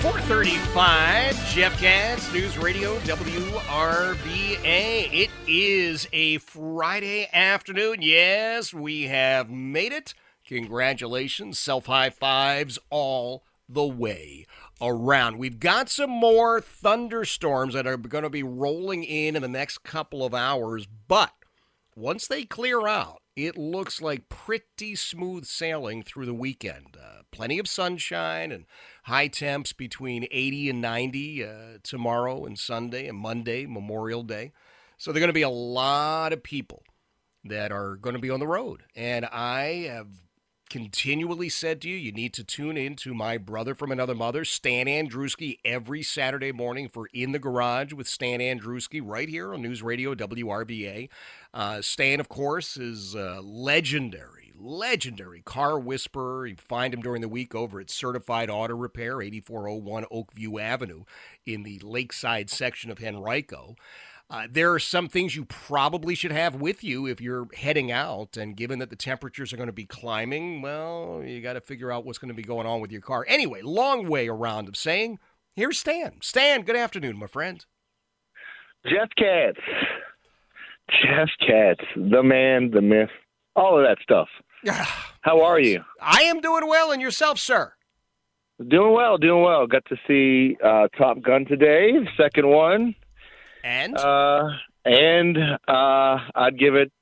435, Jeff Katz, News Radio, WRVA. It is a Friday afternoon. Yes, we have made it. Congratulations. Self high fives all the way around. We've got some more thunderstorms that are going to be rolling in in the next couple of hours, but once they clear out, it looks like pretty smooth sailing through the weekend. Uh, plenty of sunshine and high temps between 80 and 90 uh, tomorrow and Sunday and Monday, Memorial Day. So there are going to be a lot of people that are going to be on the road. And I have continually said to you, you need to tune in to my brother from another mother, Stan Andruski, every Saturday morning for In the Garage with Stan Andruski right here on News Radio WRVA. Uh, Stan, of course, is uh, legendary legendary car whisperer. You find him during the week over at Certified Auto Repair, 8401 Oakview Avenue in the lakeside section of Henrico. Uh, there are some things you probably should have with you if you're heading out. And given that the temperatures are going to be climbing, well, you got to figure out what's going to be going on with your car. Anyway, long way around of saying, here's Stan. Stan, good afternoon, my friend. Jeff Katz. Jeff Katz, the man, the myth, all of that stuff. How are you? I am doing well, and yourself, sir? Doing well, doing well. Got to see uh, Top Gun today, second one, and uh, and uh, I'd give it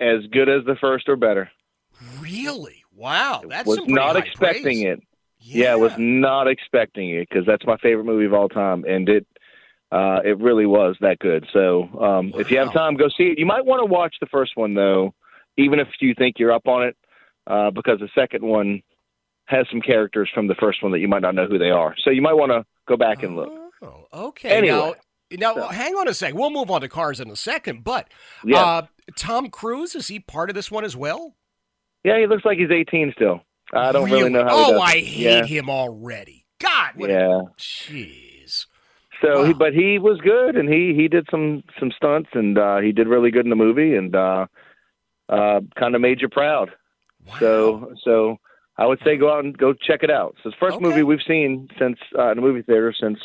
as good as the first or better. Really? Wow, that's was not expecting praise. it. Yeah. yeah, was not expecting it because that's my favorite movie of all time, and it uh, it really was that good. So um, wow. if you have time, go see it. You might want to watch the first one though even if you think you're up on it, uh, because the second one has some characters from the first one that you might not know who they are. So you might want to go back and look. Oh, okay. Anyway. Now, now so. hang on a sec. We'll move on to cars in a second. But uh, Tom Cruise, is he part of this one as well? Yeah, he looks like he's 18 still. I don't really, really know how. Oh, I hate yeah. him already. God, yeah. Jeez. So, wow. he, but he was good, and he he did some some stunts, and uh, he did really good in the movie, and uh, uh, kind of made you proud. Wow. So so I would say go out and go check it out. So it's the first okay. movie we've seen since uh, in the movie theater since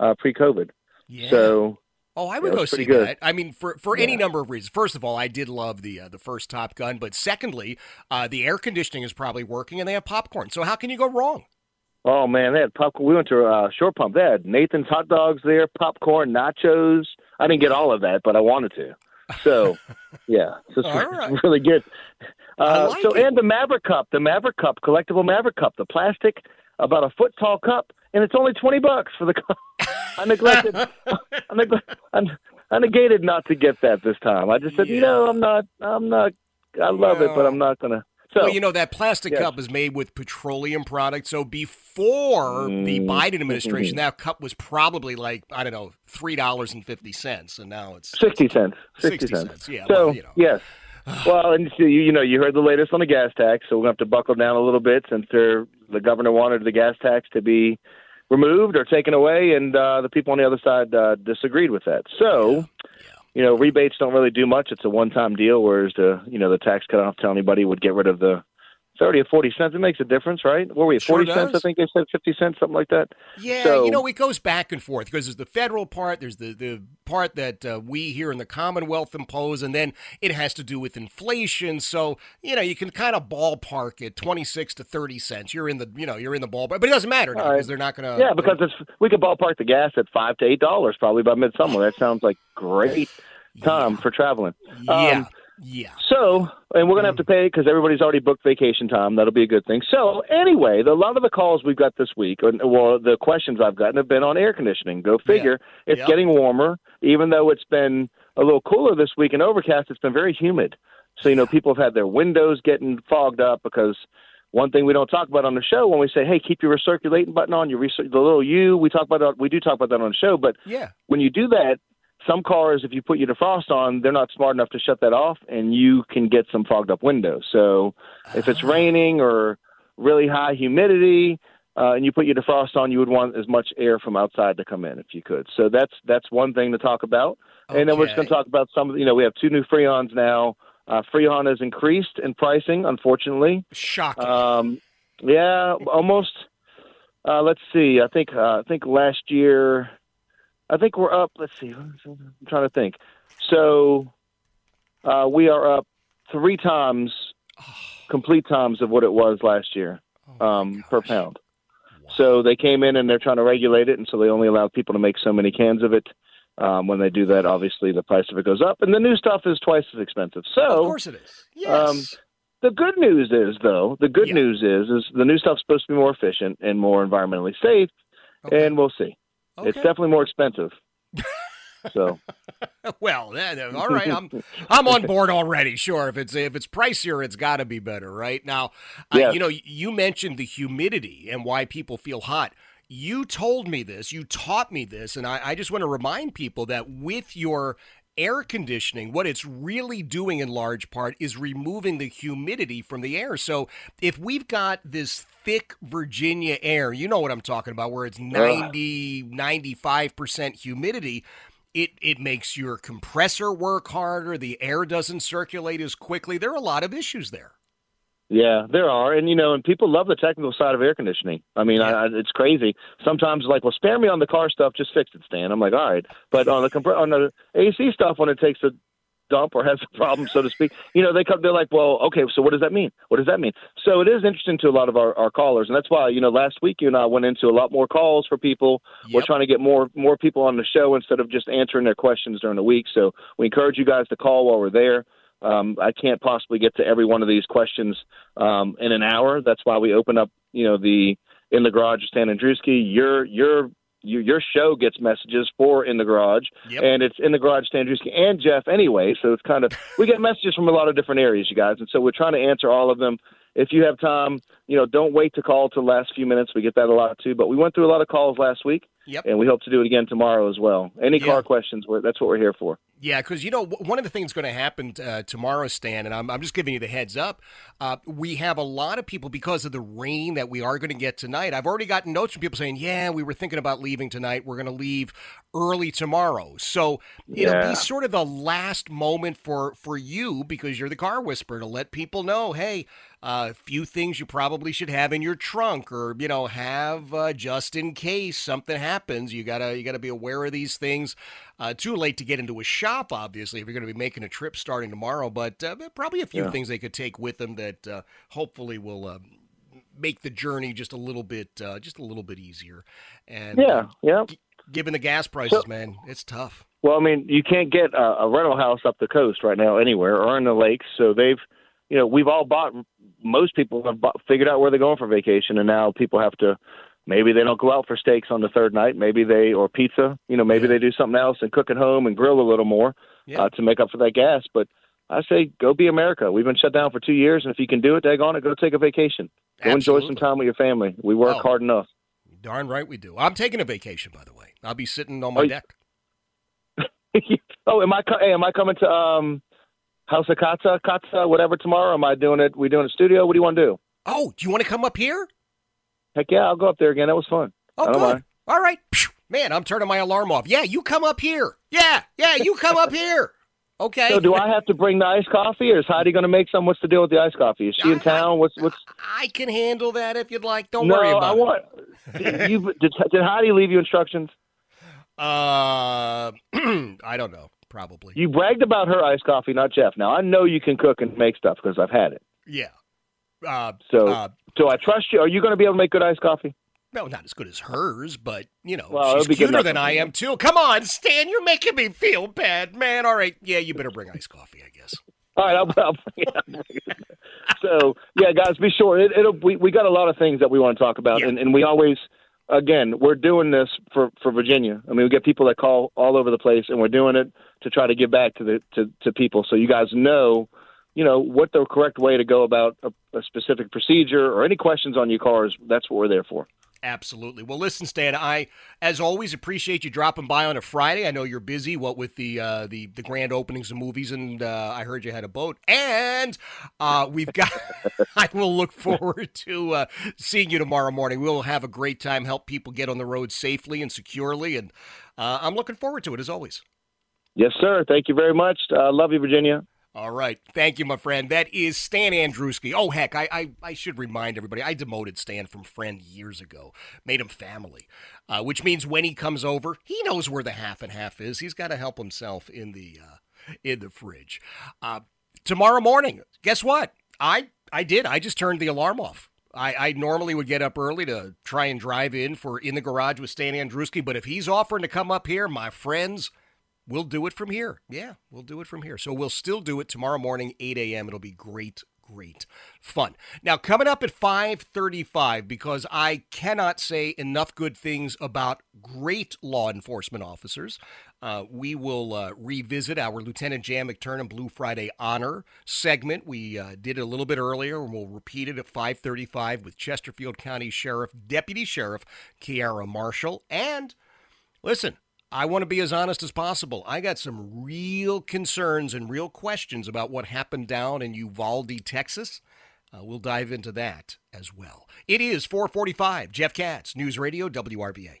uh, pre-COVID. Yeah. So Oh, I would go see good. that. I mean, for for yeah. any number of reasons. First of all, I did love the uh, the first Top Gun, but secondly, uh, the air conditioning is probably working, and they have popcorn. So how can you go wrong? Oh man, they had popcorn. We went to uh, Short Pump. They had Nathan's hot dogs there, popcorn, nachos. I didn't get all of that, but I wanted to. So, yeah, so it's right. really good. Uh, like so, it. and the Maverick Cup, the Maverick Cup, collectible Maverick Cup, the plastic, about a foot tall cup, and it's only twenty bucks for the cup. I neglected. I, neg- I, negated not to get that this time. I just said, yeah. you know, I'm not. I'm not. I love it, but I'm not gonna. So, well, you know that plastic yes. cup is made with petroleum products. So before mm, the Biden administration, mm-hmm. that cup was probably like I don't know three dollars and fifty cents, and now it's sixty cents. 60, 60 cents. cents. Yeah. So well, you know. yes. well, and so you, you know, you heard the latest on the gas tax, so we're going to have to buckle down a little bit since the governor wanted the gas tax to be removed or taken away, and uh, the people on the other side uh, disagreed with that. So. Yeah you know, rebates don't really do much. It's a one-time deal, whereas the you know the tax cut off tell anybody would get rid of the thirty or forty cents. It makes a difference, right? Were we at Sure forty cents? I think they said fifty cents, something like that. Yeah, So- you know, it goes back and forth because there's the federal part, there's the, the part that uh, we here in the Commonwealth impose, and then it has to do with inflation. So, you know, you can kind of ballpark it 26 to 30 cents. You're in the, you know, you're in the ballpark, but it doesn't matter now All right. because they're not going to. yeah, because it's we could ballpark the gas at five to eight dollars probably by midsummer. That sounds like great time for traveling. Um, yeah. So, and we're going to have to pay because everybody's already booked vacation time. That'll be a good thing. So, anyway, the, a lot of the calls we've got this week, or, well, the questions I've gotten have been on air conditioning. Go figure. It's Yep. getting warmer, even though it's been a little cooler this week and overcast. It's been very humid. So, you know, people have had their windows getting fogged up because one thing we don't talk about on the show when we say, "Hey, keep your recirculating button on," your recir- the little U. We talk about that. We do talk about that on the show, but Yeah. when you do that, some cars, if you put your defrost on, they're not smart enough to shut that off, and you can get some fogged up windows. So if it's raining or really high humidity, uh, and you put your defrost on, you would want as much air from outside to come in if you could. So that's that's one thing to talk about. And then we're just going to talk about some. of the- You know, we have two new Freons now. Uh, Freon has increased in pricing, unfortunately. Shocking. Um, yeah, almost. Uh, let's see. I think uh, I think last year, I think we're up. Let's see. I'm trying to think. So uh, we are up three times, complete times of what it was last year Oh um, per gosh. pound. So they came in and they're trying to regulate it, and so they only allow people to make so many cans of it. Um, when they do that, obviously the price of it goes up, and the new stuff is twice as expensive. So Of course it is. Yes. um, the good news is, though, the good Yeah. news is, is the new stuff's supposed to be more efficient and more environmentally safe, Okay. and we'll see. It's definitely more expensive. so Well, that, that- all right. I'm I'm on board already. Sure, if it's if it's pricier, it's got to be better, right? Now, Yes. you know, you mentioned the humidity and why people feel hot. You told me this. You taught me this, and I, I just want to remind people that with your air conditioning, what it's really doing in large part is removing the humidity from the air. So if we've got this thick Virginia air, you know what I'm talking about, where it's 90, 95% humidity, it, it makes your compressor work harder. The air doesn't circulate as quickly. There are a lot of issues there. Yeah, there are, and you know, and people love the technical side of air conditioning. I mean, I, I, it's crazy. Sometimes, like, well, spare me on the car stuff. Just fix it, Stan. I'm like, all right, but on the compre- on the AC stuff, when it takes a dump or has a problem, so to speak, you know, they come. They're like, well, okay, so what does that mean? What does that mean? So it is interesting to a lot of our, our callers, and that's why you know, last week you and I went into a lot more calls for people. We're trying to get more more people on the show instead of just answering their questions during the week. So we encourage you guys to call while we're there. Um, I can't possibly get to every one of these questions um, in an hour. That's why we open up, you know, the in the garage with Stan Andruski. Your your your your show gets messages for in the garage, Yep. and it's in the garage Stan Andruski and Jeff anyway. So it's kind of we get messages from a lot of different areas, you guys, and so we're trying to answer all of them. If you have time, you know, don't wait to call till the last few minutes. We get that a lot too. But we went through a lot of calls last week, Yep. and we hope to do it again tomorrow as well. Any Yeah. car questions? We're, that's what we're here for. Yeah, because you know one of the things going to happen uh, tomorrow, Stan, and I'm, I'm just giving you the heads up. Uh, we have a lot of people because of the rain that we are going to get tonight. I've already gotten notes from people saying, "Yeah, we were thinking about leaving tonight. We're going to leave early tomorrow." So it'll be sort of the last moment for for you because you're the car whisperer to let people know, "Hey, a few things you probably should have in your trunk, or you know, have uh, just in case something happens. You gotta you gotta be aware of these things." Uh, too late to get into a shop, obviously, if you're going to be making a trip starting tomorrow, but uh, probably a few Yeah. things they could take with them that uh, hopefully will uh, make the journey just a little bit, uh, just a little bit easier. And Yeah, yeah. given the gas prices, So- man, it's tough. Well, I mean, you can't get a, a rental house up the coast right now anywhere or in the lakes. So they've, you know, we've all bought. Most people have figured out where they're going for vacation, and now people have to. Maybe they don't go out for steaks on the third night. Maybe they or pizza. You know, maybe Yeah. they do something else and cook at home and grill a little more Yeah. uh, to make up for that gas. But I say, go be America. We've been shut down for two years, and if you can do it, dag on it, go take a vacation. Go enjoy some time with your family. We work Oh. hard enough. Darn right we do. I'm taking a vacation, by the way. I'll be sitting on my Oh, deck. oh, am I? Hey, am I coming to um, House of Katza, Katza, whatever tomorrow? Am I doing it? We doing a studio? What do you want to do? Oh, do you want to come up here? Heck yeah, I'll go up there again. That was fun. Oh, good. mind. All right. Man, I'm turning my alarm off. Yeah, you come up here. Yeah, yeah, you come up here. Okay. So do I have to bring the iced coffee, or is Heidi going to make some? What's the deal with the iced coffee? Is she in town? What's what's? I can handle that if you'd like. Don't no, worry about I it. want. Did, you, did, did Heidi leave you instructions? Uh, I don't know. Probably. You bragged about her iced coffee, not Jeff. Now I know you can cook and make stuff because I've had it. yeah. Uh, So uh, do I trust you? Are you going to be able to make good iced coffee? no, not as good as hers, but you know, Well, she's it'll be good cuter than I am too. Come on, Stan, you're making me feel bad, man. All right, yeah, you better bring iced coffee, I guess. All right, I'll, I'll bring. I'll bring it. So yeah, guys, be sure. It, it'll we we got a lot of things that we want to talk about, Yeah. and, and we always, again, we're doing this for for Virginia. I mean, we get people that call all over the place, and we're doing it to try to give back to the to, to people. So you guys know, you know, what the correct way to go about a, a specific procedure or any questions on your cars. That's what we're there for. Absolutely. Well, listen, Stan. I, as always, appreciate you dropping by on a Friday. I know you're busy. What with the uh, the the grand openings of movies, and uh, I heard you had a boat. And uh, we've got. I will look forward to uh, seeing you tomorrow morning. We'll have a great time. Help people get on the road safely and securely, and uh, I'm looking forward to it as always. Yes, sir. Thank you very much. Uh, love you, Virginia. All right. Thank you, my friend. That is Stan Andruski. Oh, heck, I, I, I should remind everybody I demoted Stan from friend years ago, made him family, uh, which means when he comes over, he knows where the half and half is. He's got to help himself in the uh, in the fridge. Uh, tomorrow morning, guess what? I I did. I just turned the alarm off. I, I normally would get up early to try and drive in for in the garage with Stan Andruski, but if he's offering to come up here, my friends, We'll do it from here. Yeah, we'll do it from here. So we'll still do it tomorrow morning, 8 a.m. It'll be great, great fun. Now, coming up at 535, because I cannot say enough good things about great law enforcement officers, uh, we will uh, revisit our Lieutenant Jan McTurnan Blue Friday Honor segment. We uh, did it a little bit earlier, and we'll repeat it at 535 with Chesterfield County Sheriff, Deputy Sheriff Kiara Marshall, and Listen, I want to be as honest as possible. I got some real concerns and real questions about what happened down in Uvalde, Texas. Uh, we'll dive into that as well. It is 445. Jeff Katz, News Radio, WRVA.